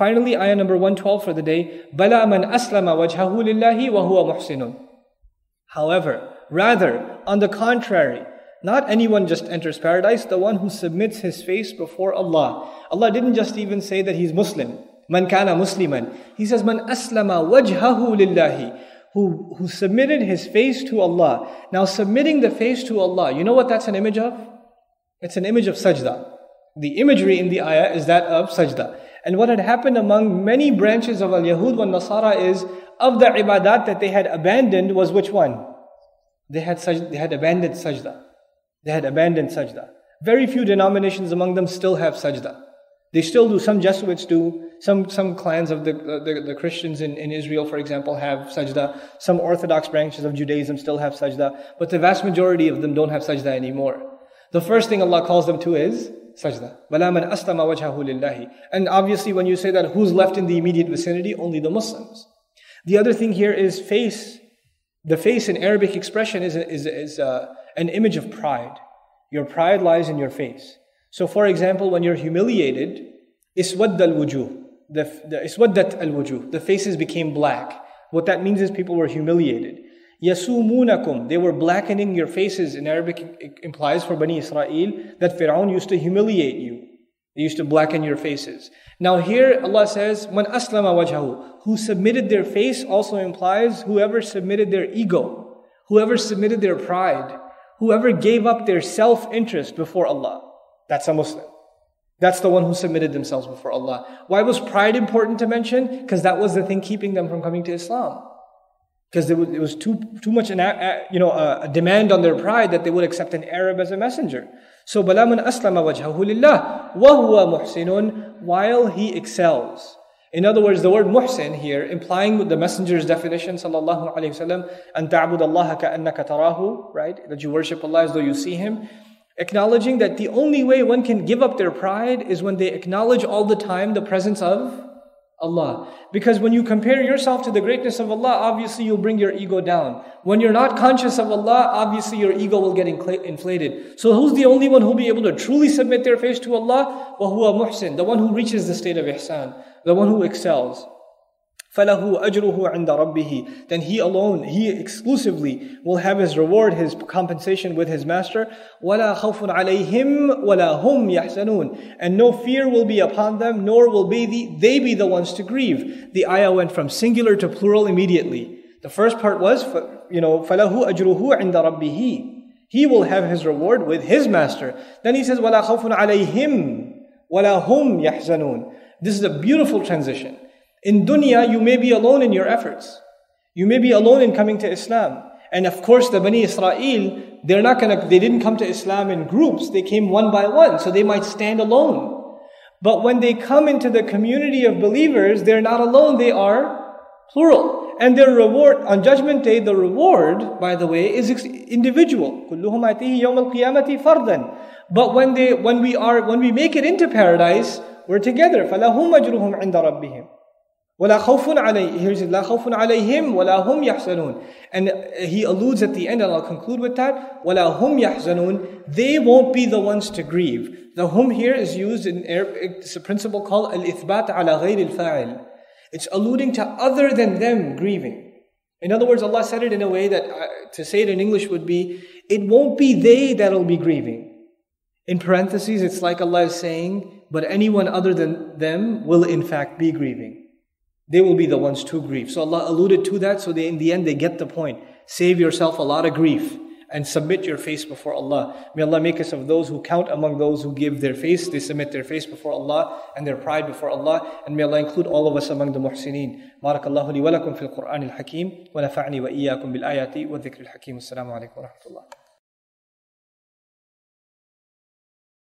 Finally, ayah number 112 for the day. Balaman aslama wajhahu lillahi wa huwa muhsinun. However, rather, on the contrary, not anyone just enters paradise, the one who submits his face before Allah. Allah didn't just even say that he's Muslim. Man kana musliman. He says, Man aslama wajhahu lillahi. Who, who submitted his face to Allah. Now, submitting the face to Allah, you know what that's an image of? It's an image of sajda. The imagery in the ayah is that of sajda. And what had happened among many branches of al-Yahud wa Nasara is, of the ibadat that they had abandoned was which one? They had, they had abandoned sajda. They had abandoned sajda. Very few denominations among them still have sajda. They still do. Some Jesuits do. Some, some clans of the, the, the, Christians in, in Israel, for example, have sajda. Some Orthodox branches of Judaism still have sajda. But the vast majority of them don't have sajda anymore. The first thing Allah calls them to is sajda. And obviously when you say that, who's left in the immediate vicinity? Only the Muslims. The other thing here is face. The face in Arabic expression is, is, is uh, an image of pride. Your pride lies in your face. So, for example, when you're humiliated, iswad al wujuh, the, the iswaddat al wujuh, the faces became black. What that means is people were humiliated. Yasumunakum, they were blackening your faces. In Arabic, implies for Bani Israel that Fir'aun used to humiliate you. They used to blacken your faces. Now here Allah says, Man aslama who submitted their face also implies whoever submitted their ego, whoever submitted their pride, whoever gave up their self-interest before Allah. That's a Muslim. That's the one who submitted themselves before Allah. Why was pride important to mention? Because that was the thing keeping them from coming to Islam because there was, too, too much an, you know, a demand on their pride that they would accept an Arab as a messenger. So Bala man aslama wajhahu lillah wa huwa muhsinun while he excels. In other words, the word muhsin here, implying the messenger's definition, sallallahu alayhi wasallam, and ta'bud Allah ka'annaka tarahu, right? That you worship Allah as though you see Him. Acknowledging that the only way one can give up their pride is when they acknowledge all the time the presence of Allah. Because when you compare yourself to the greatness of Allah, obviously you'll bring your ego down. When you're not conscious of Allah, obviously your ego will get inflated. So who's the only one who'll be able to truly submit their face to Allah? وَهُوَ muhsin, the one who reaches the state of ihsan, the one who excels. فَلَهُ أَجْرُهُ عِنْدَ رَبِّهِ Then he alone, he exclusively will have his reward, his compensation with his master. وَلَا خَوْفٌ عَلَيْهِمْ وَلَا هُمْ يَحْزَنُونَ And no fear will be upon them, nor will be the, they be the ones to grieve. The ayah went from singular to plural immediately. The first part was, you know, فَلَهُ أَجْرُهُ عِنْدَ رَبِّهِ He will have his reward with his master. Then he says, وَلَا خَوْفٌ عَلَيْهِمْ وَلَا هُمْ يَحْزَنُونَ This is a beautiful transition. In dunya, you may be alone in your efforts. You may be alone in coming to Islam. And of course, the Bani Israel, they're not gonna, they didn't come to Islam in groups. They came one by one. So they might stand alone. But when they come into the community of believers, they're not alone. They are plural. And their reward, on Judgment Day, the reward, by the way, is individual. But when they, when we are, when we make it into paradise, we're together. فَلَهُمْ أَجْرُهُمْ عِنْدَ رَبِّهِمْ ولا خوف عليهم here says لا خوف عليهم ولا هم يحزنون and he alludes at the end and I'll conclude with that ولا هم يحزنون they won't be the ones to grieve the hum here is used in Arabic it's a principle called al-ithbat ala غير الفاعل it's alluding to other than them grieving in other words Allah said it in a way that uh, to say it in English would be it won't be they that'll be grieving in parentheses it's like Allah is saying but anyone other than them will in fact be grieving They will be the ones to grieve. So Allah alluded to that, so they, in the end they get the point. Save yourself a lot of grief and submit your face before Allah. May Allah make us of those who count among those who give their face, they submit their face before Allah and their pride before Allah, and may Allah include all of us among the muhsineen. Barakallahu li wa lakum fil Qur'an al-Hakim, wa nafa'ni wa iyyakum bil ayati wa dhikr al-Hakim. Assalamu alaikum wa rahmatullah.